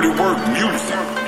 Dirty work music.